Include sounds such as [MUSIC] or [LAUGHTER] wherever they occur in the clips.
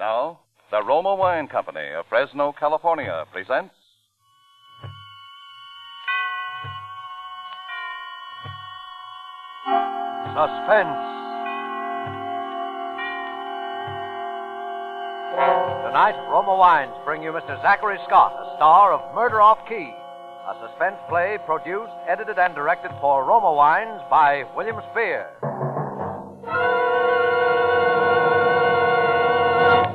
Now, the Roma Wine Company of Fresno, California presents. Suspense. Tonight, Roma Wines bring you Mr. Zachary Scott, a star of Murder Off Key, a suspense play produced, edited, and directed for Roma Wines by William Spier.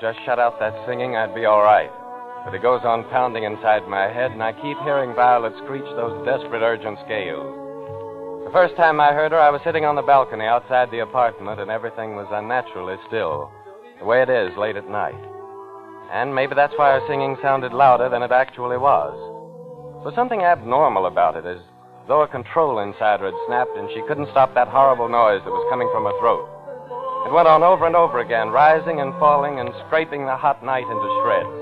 Just shut out that singing, I'd be all right. But it goes on pounding inside my head, and I keep hearing Violet screech those desperate, urgent scales. The first time I heard her, I was sitting on the balcony outside the apartment, and everything was unnaturally still, the way it is late at night. And maybe that's why her singing sounded louder than it actually was. There was something abnormal about it, as though a control inside her had snapped, and she couldn't stop that horrible noise that was coming from her throat. It went on over and over again, rising and falling and scraping the hot night into shreds.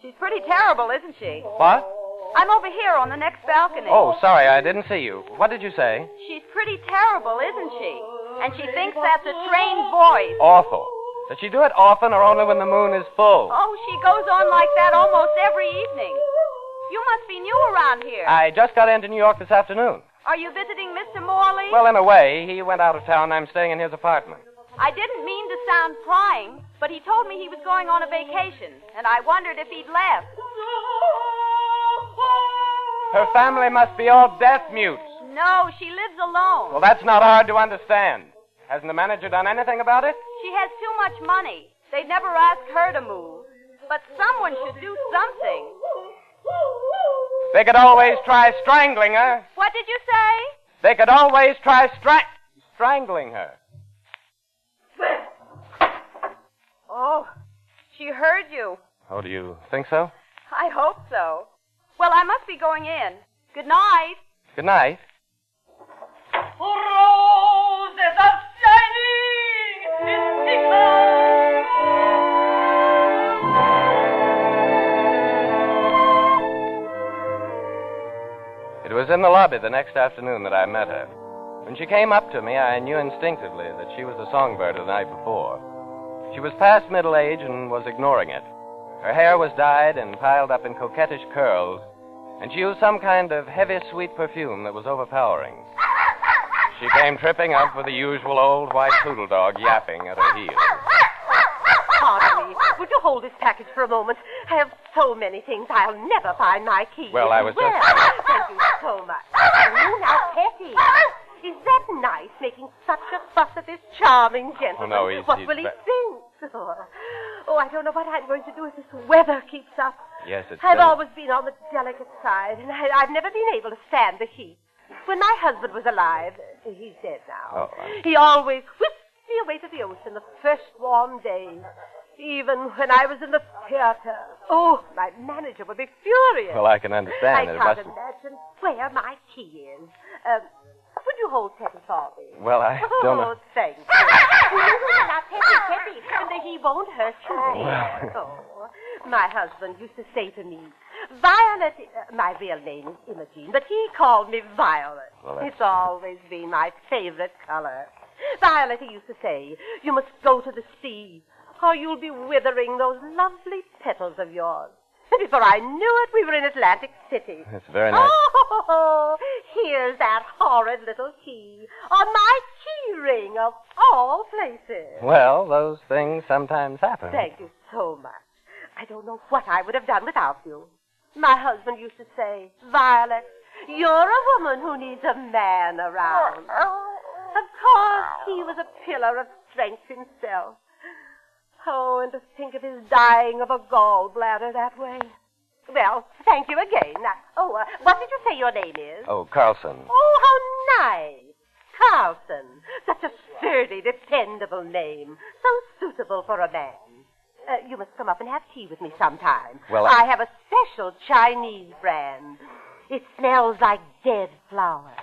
She's pretty terrible, isn't she? What? I'm over here on the next balcony. Oh, sorry, I didn't see you. What did you say? She's pretty terrible, isn't she? And she thinks that's a trained voice. Awful. Does she do it often or only when the moon is full? Oh, she goes on like that almost every evening. You must be new around here. I just got into New York this afternoon. Are you visiting Mr. Morley? Well, in a way, he went out of town. I'm staying in his apartment. I didn't mean to sound prying, but he told me he was going on a vacation, and I wondered if he'd left. Her family must be all deaf mutes. No, she lives alone. Well, that's not hard to understand. Hasn't the manager done anything about it? She has too much money. They'd never ask her to move. But someone should do something. They could always try strangling her. What did you say? They could always try stra- strangling her. Oh, she heard you. Oh, do you think so? I hope so. Well, I must be going in. Good night. Good night. Roses was in the lobby the next afternoon that I met her. When she came up to me, I knew instinctively that she was the songbird of the night before. She was past middle age and was ignoring it. Her hair was dyed and piled up in coquettish curls, and she used some kind of heavy, sweet perfume that was overpowering. She came tripping up with the usual old white poodle dog yapping at her heels. Would you hold this package for a moment? I have so many things I'll never find my key. Well, I was just- Well, thank you so much. Oh, now, Petty. Is that nice, making such a fuss at this charming gentleman? Oh, no, he's- What he's will he ve- think? Oh, oh, I don't know what I'm going to do if this weather keeps up. Yes, it's. I've always been on the delicate side, and I, I've never been able to stand the heat. When my husband was alive, he's dead now. Oh, He always whisked me away to the ocean the first warm days. Even when I was in the theater. Oh, my manager would be furious. Well, I can understand I it. Can't must. imagine where my key is. Um, would you hold Teddy for me? Well, I don't know. Oh, thank you. now, Teddy, Teddy, and he won't hurt you. Well- Oh, my husband used to say to me, Violet, uh, my real name is Imogene, but he called me Violet. Well, It's always been my favorite color. Violet, he used to say, you must go to the sea, or you'll be withering those lovely petals of yours. And [LAUGHS] before I knew it, we were in Atlantic City. It's very nice. Oh, [LAUGHS] here's that horrid little key on my key ring of all places. Well, those things sometimes happen. Thank you so much. I don't know what I would have done without you. My husband used to say, Violet, you're a woman who needs a man around. [LAUGHS] Of course, he was a pillar of strength himself. Oh, and to think of his dying of a gallbladder that way. Well, thank you again. Oh, uh, what did you say your name is? Oh, Carlson. Oh, how nice. Carlson. Such a sturdy, dependable name. So suitable for a man. Uh, you must come up and have tea with me sometime. Well, I- I have a special Chinese brand. It smells like dead flowers.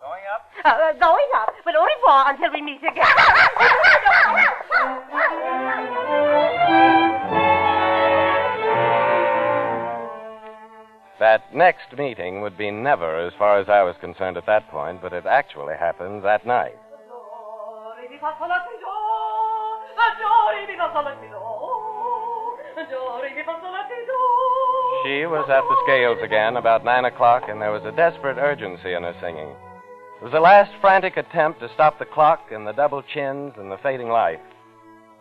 Going up? Uh, uh, going up, but au revoir until we meet again. [LAUGHS] That next meeting would be never, as far as I was concerned at that point, but it actually happened that night. She was at the scales again about nine o'clock, and there was a desperate urgency in her singing. It was the last frantic attempt to stop the clock and the double chins and the fading light.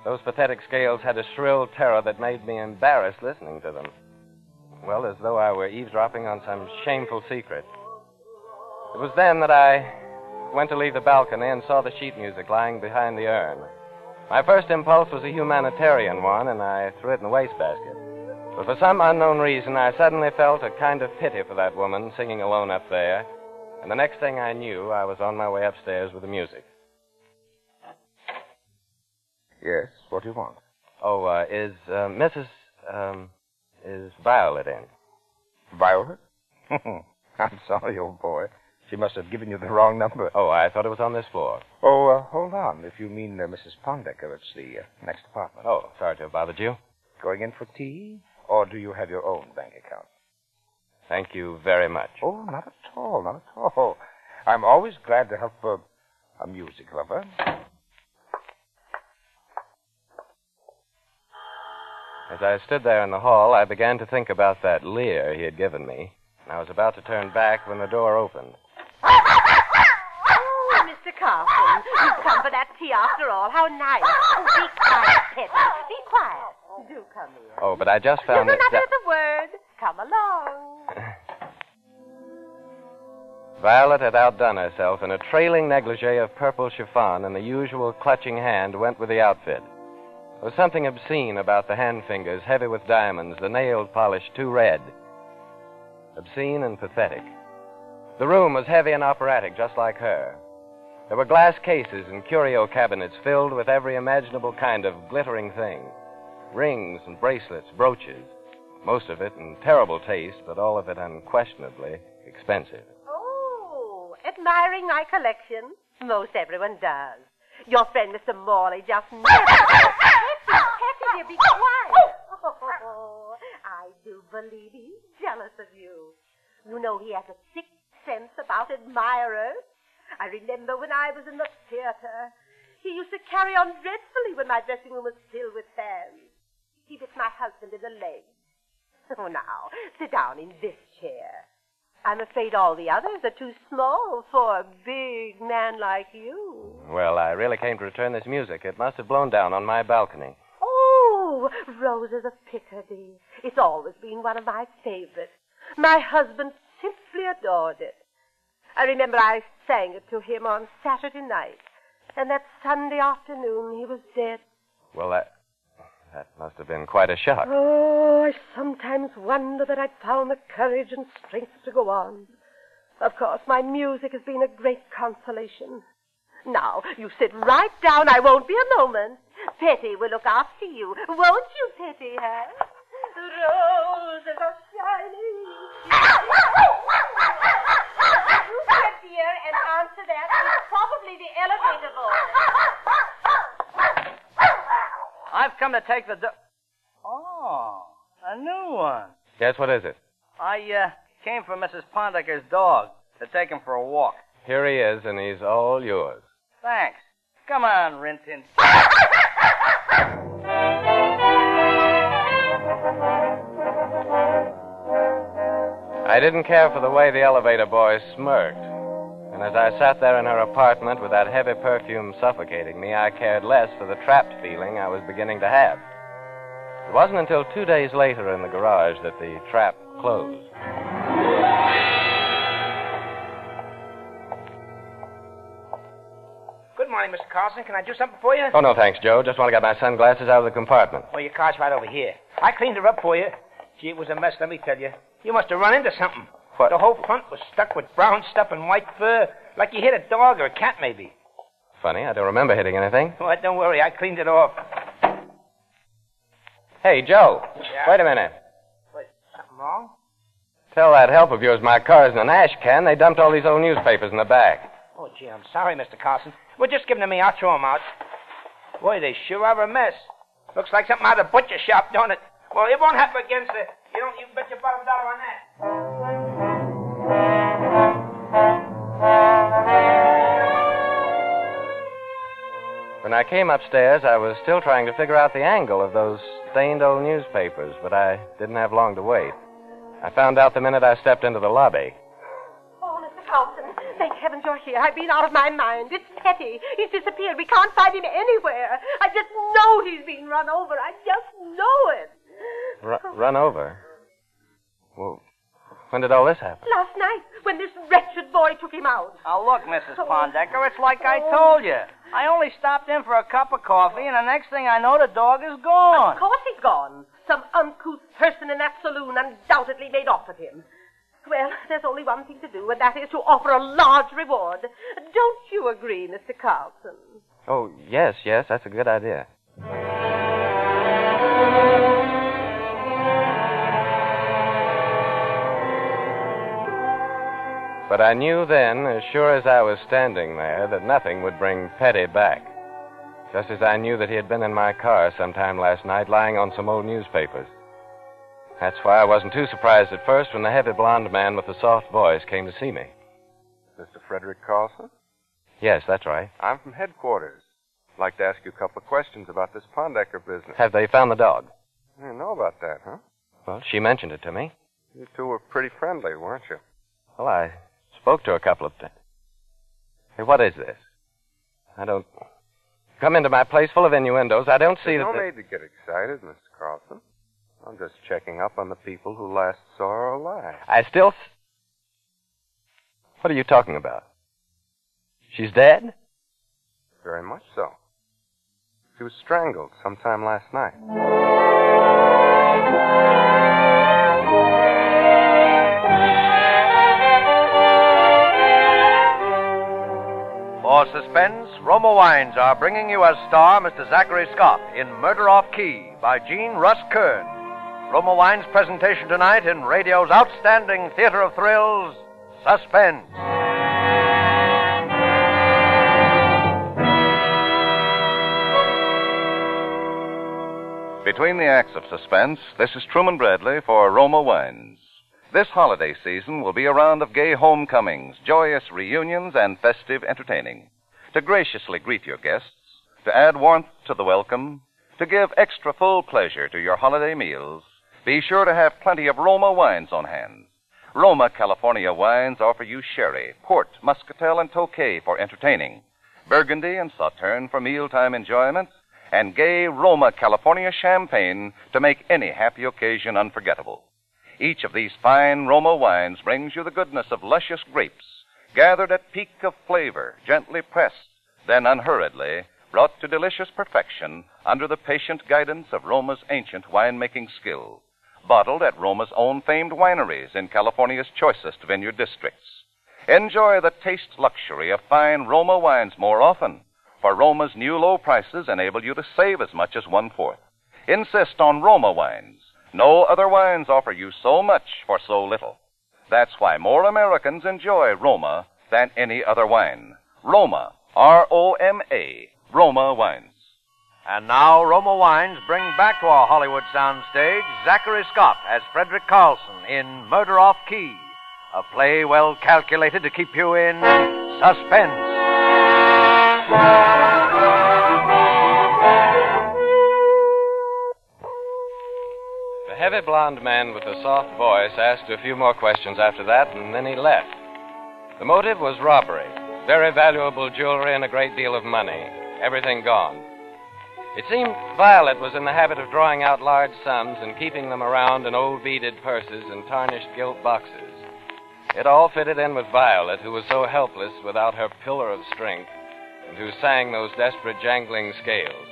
Those pathetic scales had a shrill terror that made me embarrassed listening to them. Well, as though I were eavesdropping on some shameful secret. It was then that I went to leave the balcony and saw the sheet music lying behind the urn. My first impulse was a humanitarian one, and I threw it in the wastebasket. But for some unknown reason, I suddenly felt a kind of pity for that woman singing alone up there. And the next thing I knew, I was on my way upstairs with the music. Yes, what do you want? Oh, uh, is uh, Mrs. Um, is Violet in? Violet? [LAUGHS] I'm sorry, old boy. She must have given you the wrong number. Oh, I thought it was on this floor. Oh, uh, hold on. If you mean uh, Mrs. Pondecker, it's the uh, next apartment. Oh, sorry to have bothered you. Going in for tea? Or do you have your own bank account? Thank you very much. Oh, not at all, not at all. I'm always glad to help a, a music lover. As I stood there in the hall, I began to think about that leer he had given me. And I was about to turn back when the door opened. Oh, Mr. Carlson, you've come for that tea after all. How nice. Oh, be quiet, Petty. Be quiet. Do come here. Oh, but I just found no, it. not that- another word. Come along. [LAUGHS] Violet had outdone herself, and a trailing negligee of purple chiffon and the usual clutching hand went with the outfit. There was something obscene about the hand fingers, heavy with diamonds, the nail polish too red. Obscene and pathetic. The room was heavy and operatic, just like her. There were glass cases and curio cabinets filled with every imaginable kind of glittering thing rings and bracelets, brooches. Most of it in terrible taste, but all of it unquestionably expensive. Oh, admiring my collection? Most everyone does. Your friend Mr. Morley just. [LAUGHS] Hetty, Hetty, dear, be quiet. Oh, [LAUGHS] I do believe he's jealous of you. You know he has a sixth sense about admirers. I remember when I was in the theater. He used to carry on dreadfully when my dressing room was filled with fans. He bit my husband in the leg. [LAUGHS] Oh, now, sit down in this chair. I'm afraid all the others are too small for a big man like you. Well, I really came to return this music. It must have blown down on my balcony. Oh, Roses of Picardy. It's always been one of my favorites. My husband simply adored it. I remember I sang it to him on Saturday night, and that Sunday afternoon he was dead. Well, that that must have been quite a shock. Oh, I sometimes wonder that I'd found the courage and strength to go on. Of course, my music has been a great consolation. Now, you sit right down. I won't be a moment. Petty will look after you. Won't you, Petty, huh? Roses are shining. you get dear and answer that. It's probably the elevator boy. I've come to take the. Do- oh, a new one. Yes, what is it? I uh, came for Mrs. Pondecker's dog to take him for a walk. Here he is, and he's all yours. Thanks. Come on, Rintin. [LAUGHS] I didn't care for the way the elevator boy smirked. And as I sat there in her apartment with that heavy perfume suffocating me, I cared less for the trapped feeling I was beginning to have. It wasn't until two days later in the garage that the trap closed. Good morning, Mr. Carlson. Can I do something for you? Oh, no, thanks, Joe. Just want to get my sunglasses out of the compartment. Well, your car's right over here. I cleaned her up for you. Gee, it was a mess, let me tell you. You must have run into something. What? The whole front was stuck with brown stuff and white fur, like you hit a dog or a cat, maybe. Funny, I don't remember hitting anything. [LAUGHS] Well, don't worry, I cleaned it off. Hey, Joe. Yeah? Wait a minute. What, something wrong? Tell that help of yours my car's in an ash can. They dumped all these old newspapers in the back. Oh, gee, I'm sorry, Mr. Carson. Well, just give them to me. I'll throw them out. Boy, they sure are a mess. Looks like something out of the butcher shop, don't it? Well, it won't happen again, sir. You don't. You bet your bottom dollar on that. When I came upstairs, I was still trying to figure out the angle of those stained old newspapers, but I didn't have long to wait. I found out the minute I stepped into the lobby. Oh, Mr. Carlson, thank heavens you're here. I've been out of my mind. It's Petty. He's disappeared. We can't find him anywhere. I just know he's been run over. I just know it. R- run over. Well, when did all this happen? Last night, when this wretched boy took him out. Now, look, Mrs. Pondecker, oh. it's like I oh. told you. I only stopped in for a cup of coffee, and the next thing I know, the dog is gone. Of course he's gone. Some uncouth person in that saloon undoubtedly made off with him. Well, there's only one thing to do, and that is to offer a large reward. Don't you agree, Mr. Carlson? Oh, yes, yes, that's a good idea. But I knew then, as sure as I was standing there, that nothing would bring Petty back. Just as I knew that he had been in my car sometime last night, lying on some old newspapers. That's why I wasn't too surprised at first when the heavy blond man with the soft voice came to see me. Mr. Frederick Carlson? Yes, that's right. I'm from headquarters. I'd like to ask you a couple of questions about this Pondecker business. Have they found the dog? You know about that, huh? Well, she mentioned it to me. You two were pretty friendly, weren't you? Well, I spoke to a couple of times. Hey, what is this? I don't. Come into my place full of innuendos. I don't see There's that. no the- need to get excited, Mr. Carlson. I'm just checking up on the people who last saw her alive. I still. What are you talking about? She's dead? Very much so. She was strangled sometime last night. For suspense, Roma Wines are bringing you as star Mr. Zachary Scott in Murder Off Key by Gene Russ Kern. Roma Wines' presentation tonight in radio's outstanding theater of thrills, Suspense. Between the acts of suspense, this is Truman Bradley for Roma Wines. This holiday season will be a round of gay homecomings, joyous reunions, and festive entertaining. To graciously greet your guests, to add warmth to the welcome, to give extra full pleasure to your holiday meals, be sure to have plenty of Roma wines on hand. Roma California wines offer you sherry, port, muscatel, and tokay for entertaining, Burgundy and Sauterne for mealtime enjoyment, and gay Roma California champagne to make any happy occasion unforgettable. Each of these fine Roma wines brings you the goodness of luscious grapes, gathered at peak of flavor, gently pressed, then unhurriedly brought to delicious perfection under the patient guidance of Roma's ancient winemaking skill, bottled at Roma's own famed wineries in California's choicest vineyard districts. Enjoy the taste luxury of fine Roma wines more often, for Roma's new low prices enable you to save as much as one fourth. Insist on Roma wines. No other wines offer you so much for so little. That's why more Americans enjoy Roma than any other wine. Roma, R O M A, Roma wines. And now Roma Wines bring back to our Hollywood soundstage Zachary Scott as Frederick Carlson in Murder Off Key, a play well calculated to keep you in suspense. Heavy blond man with a soft voice asked a few more questions after that, and then he left. The motive was robbery. Very valuable jewelry and a great deal of money. Everything gone. It seemed Violet was in the habit of drawing out large sums and keeping them around in old beaded purses and tarnished gilt boxes. It all fitted in with Violet, who was so helpless without her pillar of strength, and who sang those desperate jangling scales.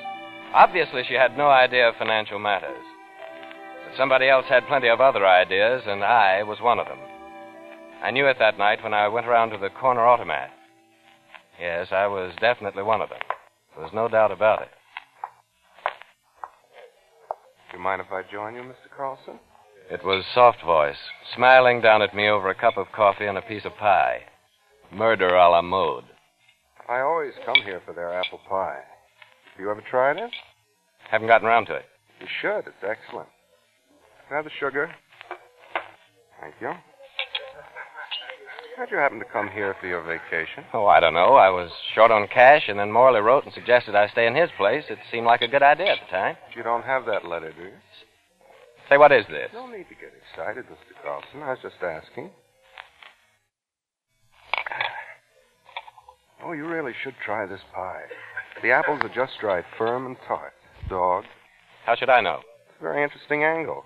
Obviously, she had no idea of financial matters. Somebody else had plenty of other ideas, and I was one of them. I knew it that night when I went around to the corner automat. Yes, I was definitely one of them. There was no doubt about it. Do you mind if I join you, Mr. Carlson? It was Soft Voice, smiling down at me over a cup of coffee and a piece of pie. Murder a la mode. I always come here for their apple pie. Have you ever tried it? Haven't gotten around to it. You should. It's excellent. Have the sugar? Thank you. How'd you happen to come here for your vacation? Oh, I don't know. I was short on cash, and then Morley wrote and suggested I stay in his place. It seemed like a good idea at the time. You don't have that letter, do you? Say, what is this? No need to get excited, Mr. Carlson. I was just asking. [SIGHS] Oh, you really should try this pie. The apples are just right, firm and tart. Dog. How should I know? It's a very interesting angle.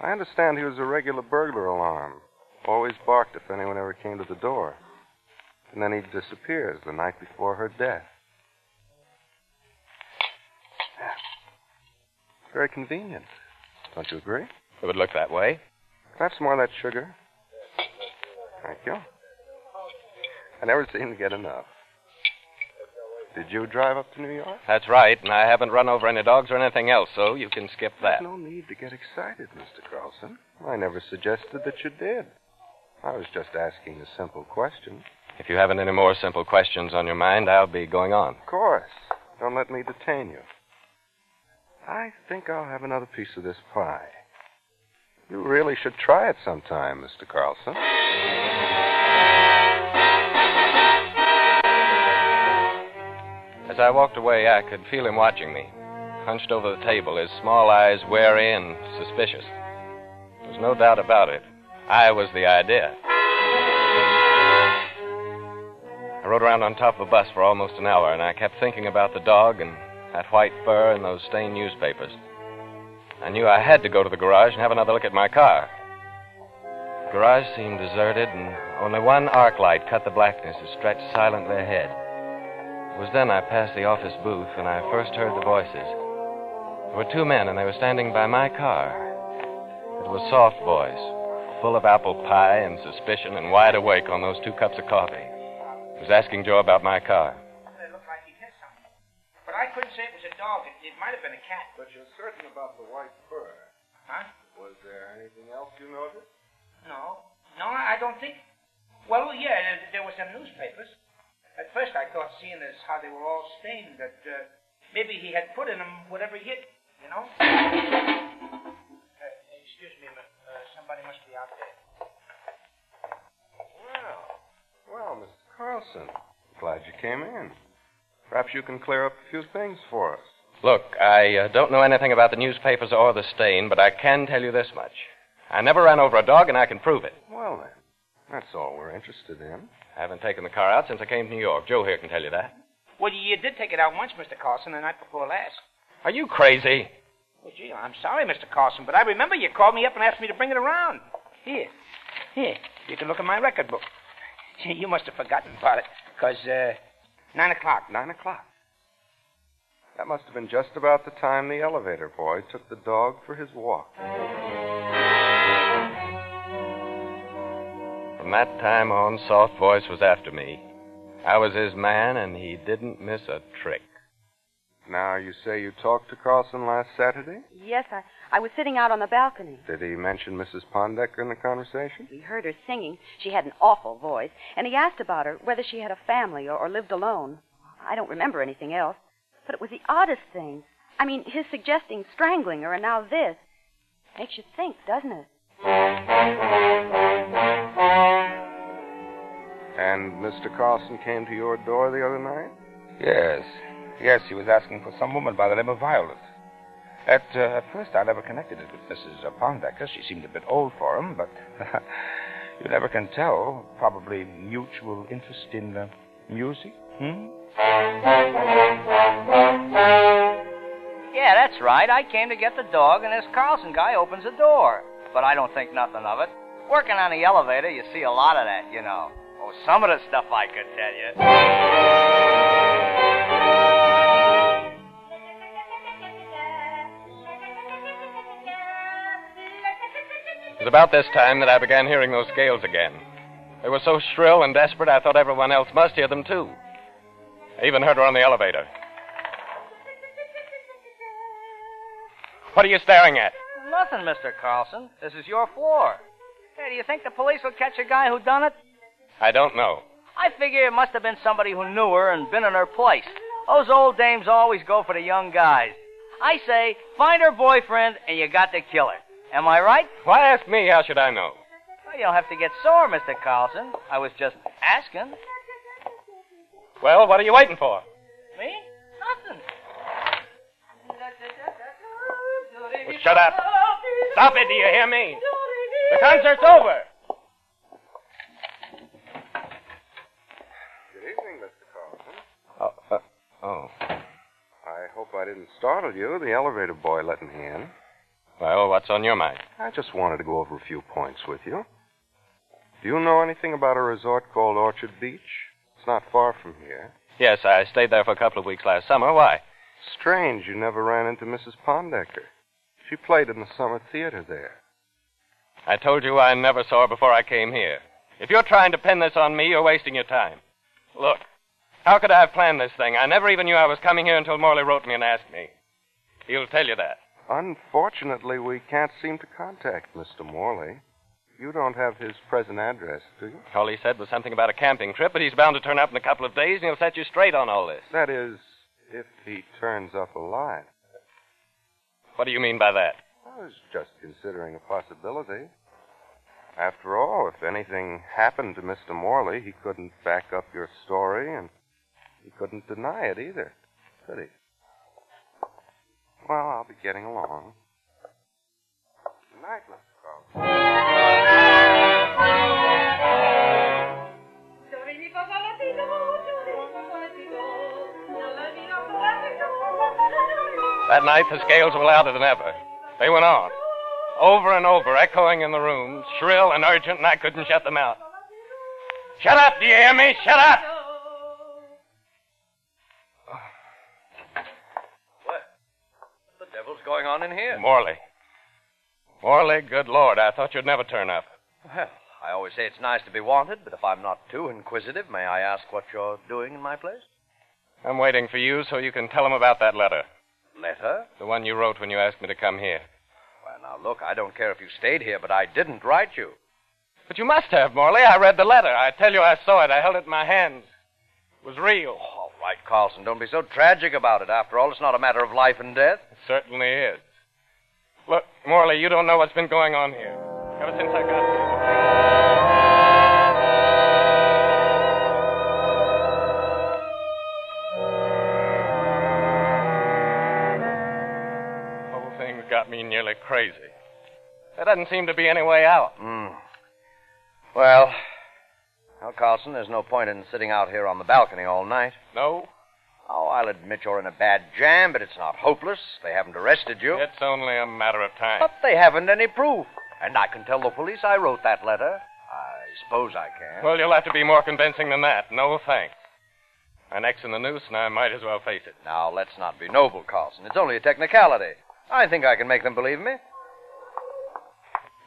I understand he was a regular burglar alarm. Always barked if anyone ever came to the door. And then he disappears the night before her death. Very convenient. Don't you agree? It would look that way. Have some more of that sugar? Thank you. I never seem to get enough. Did you drive up to New York? That's right, and I haven't run over any dogs or anything else, so you can skip that. There's no need to get excited, Mr. Carlson. I never suggested that you did. I was just asking a simple question. If you haven't any more simple questions on your mind, I'll be going on. Of course. Don't let me detain you. I think I'll have another piece of this pie. You really should try it sometime, Mr. Carlson. As I walked away, I could feel him watching me, hunched over the table, his small eyes wary and suspicious. There's no doubt about it. I was the idea. I rode around on top of a bus for almost an hour, and I kept thinking about the dog and that white fur and those stained newspapers. I knew I had to go to the garage and have another look at my car. The garage seemed deserted, and only one arc light cut the blackness that stretched silently ahead. It was then I passed the office booth and I first heard the voices. There were two men, and they were standing by my car. It was Soft Voice, full of apple pie and suspicion and wide awake on those two cups of coffee. He was asking Joe about my car. It looked like he hit something. But I couldn't say it was a dog. It, it might have been a cat. But you're certain about the white fur. Huh? Was there anything else you noticed? No. No, I don't think. Well, yeah, there, there were some newspapers. At first, I thought, seeing as how they were all stained, that uh, maybe he had put in them whatever he hit, you know? Uh, excuse me, but uh, somebody must be out there. Well, well, Mr. Carlson, glad you came in. Perhaps you can clear up a few things for us. Look, I uh, don't know anything about the newspapers or the stain, but I can tell you this much. I never ran over a dog, and I can prove it. Well, then, that's all we're interested in. I haven't taken the car out since I came to New York. Joe here can tell you that. Well, you did take it out once, Mr. Carlson, the night before last. Are you crazy? Well, gee, I'm sorry, Mr. Carlson, but I remember you called me up and asked me to bring it around. Here. Here. You can look at my record book. [LAUGHS] You must have forgotten about it, because, uh, nine o'clock. Nine o'clock. That must have been just about the time the elevator boy took the dog for his walk. From that time on, Soft Voice was after me. I was his man, and he didn't miss a trick. Now, you say you talked to Carlson last Saturday? Yes, I, I was sitting out on the balcony. Did he mention Mrs. Pondecker in the conversation? He heard her singing. She had an awful voice. And he asked about her, whether she had a family or, or lived alone. I don't remember anything else. But it was the oddest thing. I mean, his suggesting strangling her and now this. Makes you think, doesn't it? And Mr. Carlson came to your door the other night? Yes. Yes, he was asking for some woman by the name of Violet. At, uh, at first, I never connected it with Mrs. Pondecker. She seemed a bit old for him, but [LAUGHS] you never can tell. Probably mutual interest in uh, music. Hmm? Yeah, that's right. I came to get the dog, and this Carlson guy opens the door. But I don't think nothing of it. Working on the elevator, you see a lot of that, you know. Oh, some of the stuff I could tell you. It was about this time that I began hearing those scales again. They were so shrill and desperate, I thought everyone else must hear them too. I even heard her on the elevator. What are you staring at? Nothing, Mr. Carlson. This is your floor. Hey, do you think the police will catch a guy who done it? I don't know. I figure it must have been somebody who knew her and been in her place. Those old dames always go for the young guys. I say, find her boyfriend and you got to kill her. Am I right? Why ask me? How should I know? Well, you don't have to get sore, Mr. Carlson. I was just asking. Well, what are you waiting for? Me? Nothing. Well, shut up. Stop it, do you hear me? The concert's over. Good evening, Mr. Carlson. Oh, uh, oh. I hope I didn't startle you. The elevator boy let me in. Well, what's on your mind? I just wanted to go over a few points with you. Do you know anything about a resort called Orchard Beach? It's not far from here. Yes, I stayed there for a couple of weeks last summer. Why? Strange you never ran into Mrs. Pondecker. She played in the summer theater there. I told you I never saw her before I came here. If you're trying to pin this on me, you're wasting your time. Look, how could I have planned this thing? I never even knew I was coming here until Morley wrote me and asked me. He'll tell you that. Unfortunately, we can't seem to contact Mr. Morley. You don't have his present address, do you? All he said was something about a camping trip, but he's bound to turn up in a couple of days, and he'll set you straight on all this. That is, if he turns up alive. What do you mean by that? I was just considering a possibility. After all, if anything happened to Mr. Morley, he couldn't back up your story, and he couldn't deny it either, could he? Well, I'll be getting along. Good night, Mr. Carlson. That night, the scales were louder than ever. They went on, over and over, echoing in the room, shrill and urgent, and I couldn't shut them out. Shut up, do you hear me? Shut up! What? The devil's going on in here? Morley. Morley, good Lord, I thought you'd never turn up. Well, I always say it's nice to be wanted, but if I'm not too inquisitive, may I ask what you're doing in my place? I'm waiting for you so you can tell him about that letter. Letter? The one you wrote when you asked me to come here. Now look, I don't care if you stayed here, but I didn't write you. But you must have, Morley. I read the letter. I tell you, I saw it. I held it in my hands. It was real. Oh, all right, Carlson, don't be so tragic about it. After all, it's not a matter of life and death. It certainly is. Look, Morley, you don't know what's been going on here. Ever since I got got me nearly crazy. There doesn't seem to be any way out. Hmm. Well, well, Carlson, there's no point in sitting out here on the balcony all night. No? Oh, I'll admit you're in a bad jam, but it's not hopeless. They haven't arrested you. It's only a matter of time. But they haven't any proof. And I can tell the police I wrote that letter. I suppose I can. Well, you'll have to be more convincing than that. No thanks. My neck's in the noose, and I might as well face it. Now, let's not be noble, Carlson. It's only a technicality. I think I can make them believe me.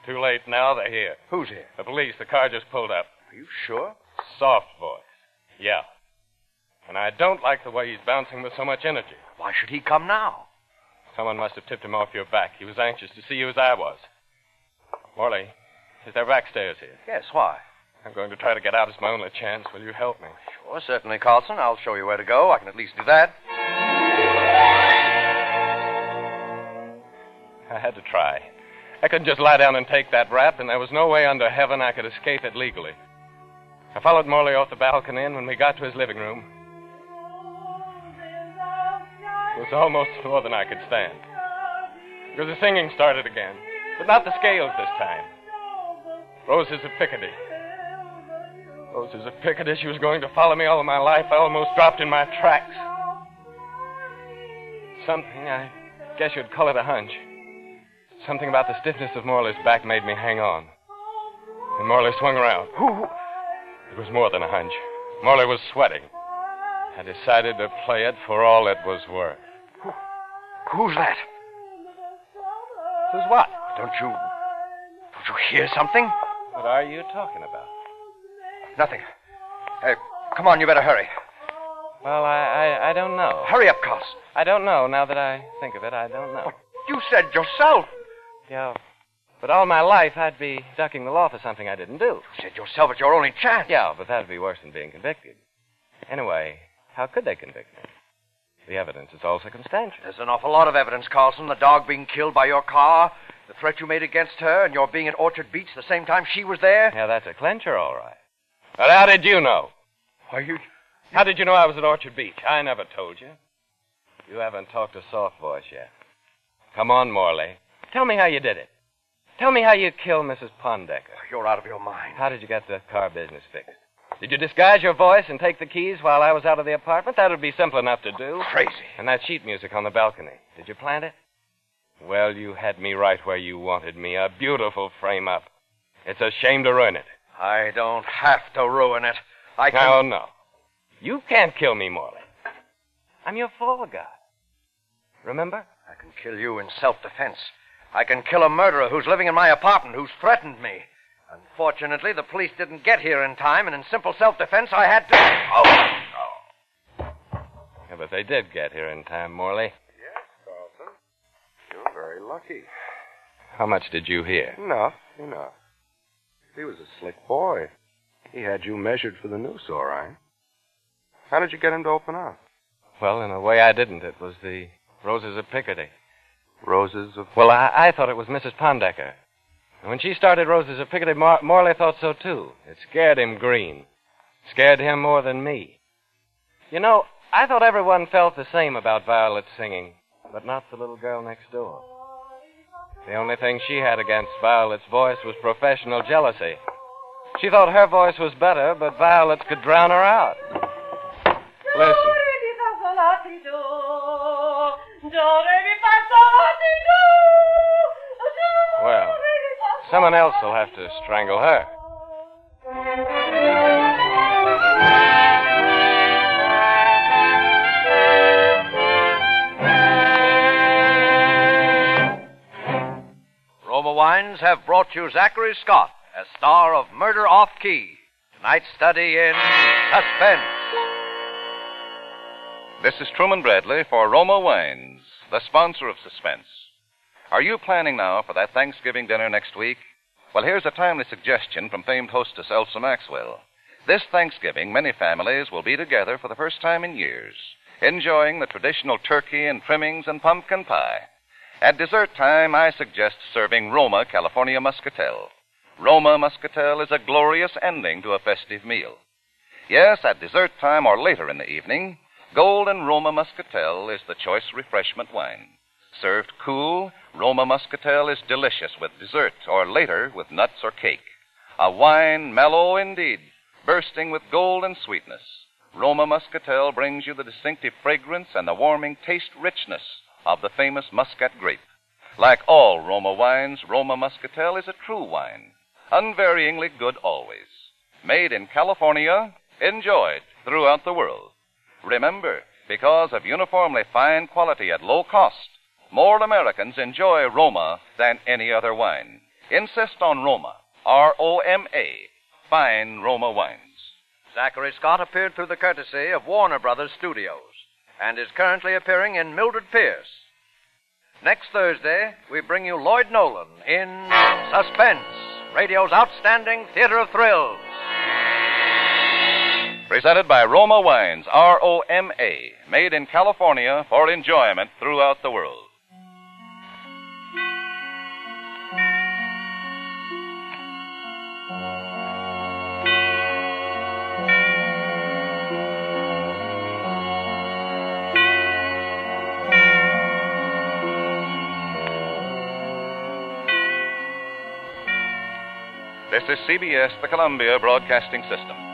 Too late now, they're here. Who's here? The police, the car just pulled up. Are you sure? Soft voice. Yeah. And I don't like the way he's bouncing with so much energy. Why should he come now? Someone must have tipped him off your back. He was anxious to see you as I was. Morley, is there backstairs here? Yes, why? I'm going to try to get out. It's my only chance. Will you help me? Sure, certainly, Carlson. I'll show you where to go. I can at least do that. I had to try. I couldn't just lie down and take that rap, and there was no way under heaven I could escape it legally. I followed Morley off the balcony, and when we got to his living room, it was almost more than I could stand. Because the singing started again, but not the scales this time. Roses of Picardy. Roses of Picardy. She was going to follow me all my life. I almost dropped in my tracks. Something, I guess you'd call it a hunch. Something about the stiffness of Morley's back made me hang on. And Morley swung around. Who? It was more than a hunch. Morley was sweating. I decided to play it for all it was worth. Who, Who's that? Who's what? Don't you. Don't you hear something? What are you talking about? Nothing. Hey, come on, you better hurry. Well, I, I, I don't know. Hurry up, Carson. I don't know. Now that I think of it, I don't know. You said yourself. Yeah. But all my life, I'd be ducking the law for something I didn't do. You said yourself it's your only chance. Yeah, but that'd be worse than being convicted. Anyway, how could they convict me? The evidence is all circumstantial. There's an awful lot of evidence, Carlson. The dog being killed by your car, the threat you made against her, and your being at Orchard Beach the same time she was there. Yeah, that's a clincher, all right. But how did you know? Why, you. How did you know I was at Orchard Beach? I never told you. You haven't talked to Soft Voice yet. Come on, Morley. Tell me how you did it. Tell me how you killed Mrs. Pondecker. Oh, you're out of your mind. How did you get the car business fixed? Did you disguise your voice and take the keys while I was out of the apartment? That would be simple enough to do. Crazy. And that sheet music on the balcony. Did you plant it? Well, you had me right where you wanted me. A beautiful frame up. It's a shame to ruin it. I don't have to ruin it. I can. No, no. You can't kill me, Morley. I'm your fall guy. Remember? I can kill you in self defense. I can kill a murderer who's living in my apartment, who's threatened me. Unfortunately, the police didn't get here in time, and in simple self defense, I had to. Oh! Yeah, but they did get here in time, Morley. Yes, Carlson. You're very lucky. How much did you hear? Enough, enough. He was a slick boy. He had you measured for the noose, all right. How did you get him to open up? Well, in a way, I didn't. It was the Roses of Picardy. Roses of. Well, I, I thought it was Mrs. Pondecker. And when she started Roses of Mor- Morley thought so too. It scared him green. Scared him more than me. You know, I thought everyone felt the same about Violet singing, but not the little girl next door. The only thing she had against Violet's voice was professional jealousy. She thought her voice was better, but Violet's could drown her out. Listen. Well, someone else will have to strangle her. Roma Wines have brought you Zachary Scott as star of Murder Off Key. Tonight's study in suspense. This is Truman Bradley for Roma Wines, the sponsor of Suspense. Are you planning now for that Thanksgiving dinner next week? Well, here's a timely suggestion from famed hostess Elsa Maxwell. This Thanksgiving, many families will be together for the first time in years, enjoying the traditional turkey and trimmings and pumpkin pie. At dessert time, I suggest serving Roma California Muscatel. Roma Muscatel is a glorious ending to a festive meal. Yes, at dessert time or later in the evening, Golden Roma Muscatel is the choice refreshment wine. Served cool, Roma Muscatel is delicious with dessert or later with nuts or cake. A wine mellow indeed, bursting with golden sweetness. Roma Muscatel brings you the distinctive fragrance and the warming taste richness of the famous Muscat grape. Like all Roma wines, Roma Muscatel is a true wine, unvaryingly good always. Made in California, enjoyed throughout the world. Remember, because of uniformly fine quality at low cost, more Americans enjoy Roma than any other wine. Insist on Roma, R O M A, fine Roma wines. Zachary Scott appeared through the courtesy of Warner Brothers Studios and is currently appearing in Mildred Pierce. Next Thursday, we bring you Lloyd Nolan in Suspense, radio's outstanding theater of thrills. Presented by Roma Wines, R O M A, made in California for enjoyment throughout the world. This is CBS, the Columbia Broadcasting System.